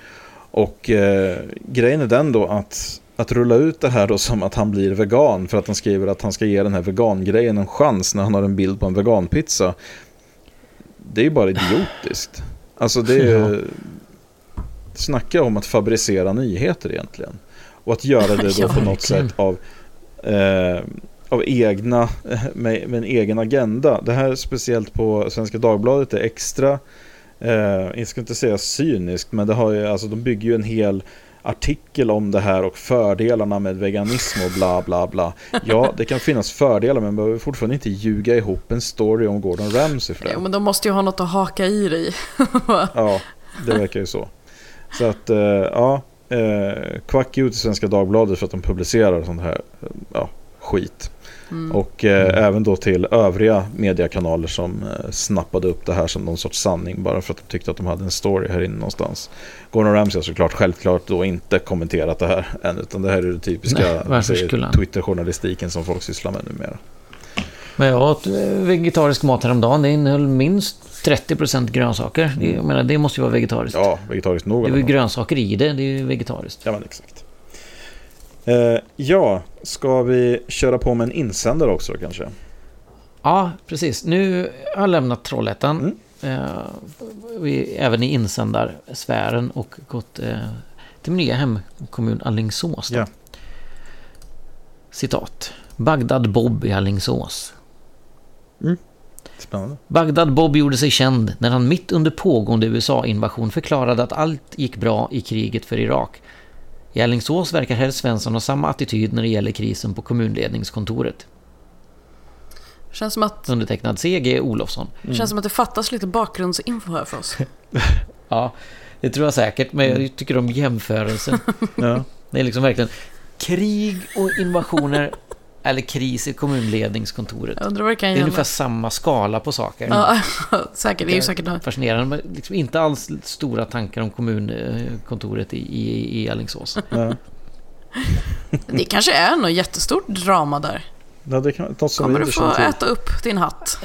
och eh, grejen är den då att att rulla ut det här då som att han blir vegan för att han skriver att han ska ge den här vegangrejen en chans när han har en bild på en veganpizza. Det är ju bara idiotiskt. Alltså det är Ja. ju... Snacka om att fabricera nyheter egentligen. Och att göra det då Ja, på något sätt av, eh, av egna, med, med en egen agenda. Det här speciellt på Svenska Dagbladet är extra, eh, jag ska inte säga cyniskt, men det har ju, alltså, de bygger ju en hel artikel om det här och fördelarna med veganism och bla bla bla. Ja, det kan finnas fördelar men man behöver fortfarande inte ljuga ihop en story om Gordon Ramsay för det. Jo, men de måste ju ha något att haka i dig. Ja, det verkar ju så. Så att, eh, ja, eh, kvack ut i Svenska Dagbladet för att de publicerar sånt här eh, ja, skit. Mm. Och eh, även då till övriga mediekanaler som eh, snappade upp det här som någon sorts sanning bara för att de tyckte att de hade en story här inne någonstans. Gordon Ramsay har såklart självklart då inte kommenterat det här än utan det här är det typiska? Twitter-journalistiken som folk sysslar med numera. Men jag åt eh, vegetarisk mat häromdagen. Det innehöll minst 30% grönsaker. Det, jag menar, det måste ju vara vegetariskt. Ja, vegetariskt nog. det alla ju grönsaker i det. Det är ju vegetariskt. Ja, men exakt. Eh, ja, ska vi köra på med en insändare också kanske? Ja, precis. Nu har jag lämnat Trollhättan. Mm. Eh, vi, även i insändarsfären och gått eh, till min nya hemkommun Alingsås. Ja. Citat. Bagdad Bob i Alingsås. Spännande. Bagdad Bob gjorde sig känd när han mitt under pågående USA-invasion förklarade att allt gick bra i kriget för Irak. I Alingsås verkar herr Svensson ha samma attityd när det gäller krisen på kommunledningskontoret. Känns som att, Undertecknad CG Olofsson. känns som att det fattas lite bakgrundsinfo här för oss. Ja, det tror jag säkert, men jag tycker om jämförelsen. Ja. Det är liksom verkligen krig och invasioner eller kris i kommunledningskontoret. Jag undrar vad det kan Det är gälla. ungefär samma skala på saker. Ja, säkert. Det är ju säkert. Fascinerande, men liksom inte alls stora tankar om kommunkontoret i, i, i Alingsås. Ja. Det kanske är något jättestort drama där. Ja, det kan, något som Kommer du få äta upp din hatt?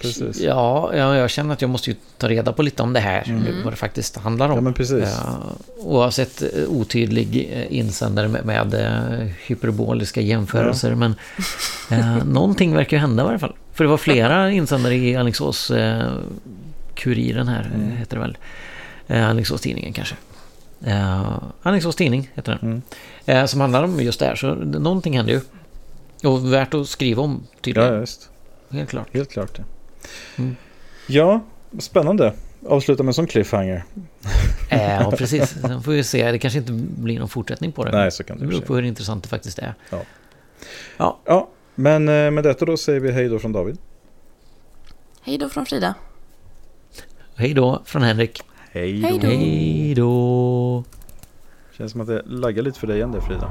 Precis. Ja, ja, jag känner att jag måste ju ta reda på lite om det här, nu, vad det faktiskt handlar om. Mm. Ja, men precis. Ja, oavsett eh, otydlig eh, insändare med, med eh, hyperboliska jämförelser. Men eh, någonting verkar ju hända i varje fall. För det var flera insändare i Alingsås eh, Kuriren här, Mm. heter det väl. Eh, Alingsås-tidningen kanske. Eh, Alingsås tidning heter den. Mm. Eh, som handlar om just det här. Så någonting händer ju. Och värt att skriva om tydligen. Ja, just. Helt klart. Helt klart det. Mm. Ja, spännande. Avsluta med en sån cliffhanger. Eh, Ja, precis. Sen får vi se. Det kanske inte blir någon fortsättning på det. Nej, så kan det Det beror på hur intressant det faktiskt är. Ja. Ja, Ja, men eh, med detta då säger vi hej då från David. Hej då från Frida. hej då från Henrik. Hej Hej då. Hej då. Känns som att det laggar lite för dig igen där Frida.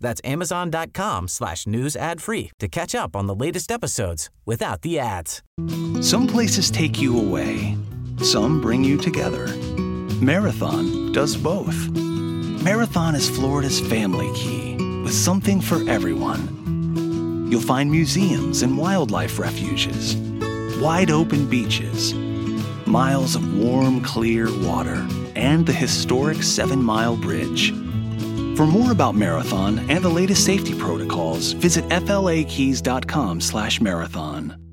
That's amazon.com slash news ad free to catch up on the latest episodes without the ads. Some places take you away, some bring you together. Marathon does both. Marathon is Florida's family key with something for everyone. You'll find museums and wildlife refuges, wide open beaches, miles of warm, clear water, and the historic Seven Mile Bridge. For more about Marathon and the latest safety protocols, visit flakeys.com/marathon.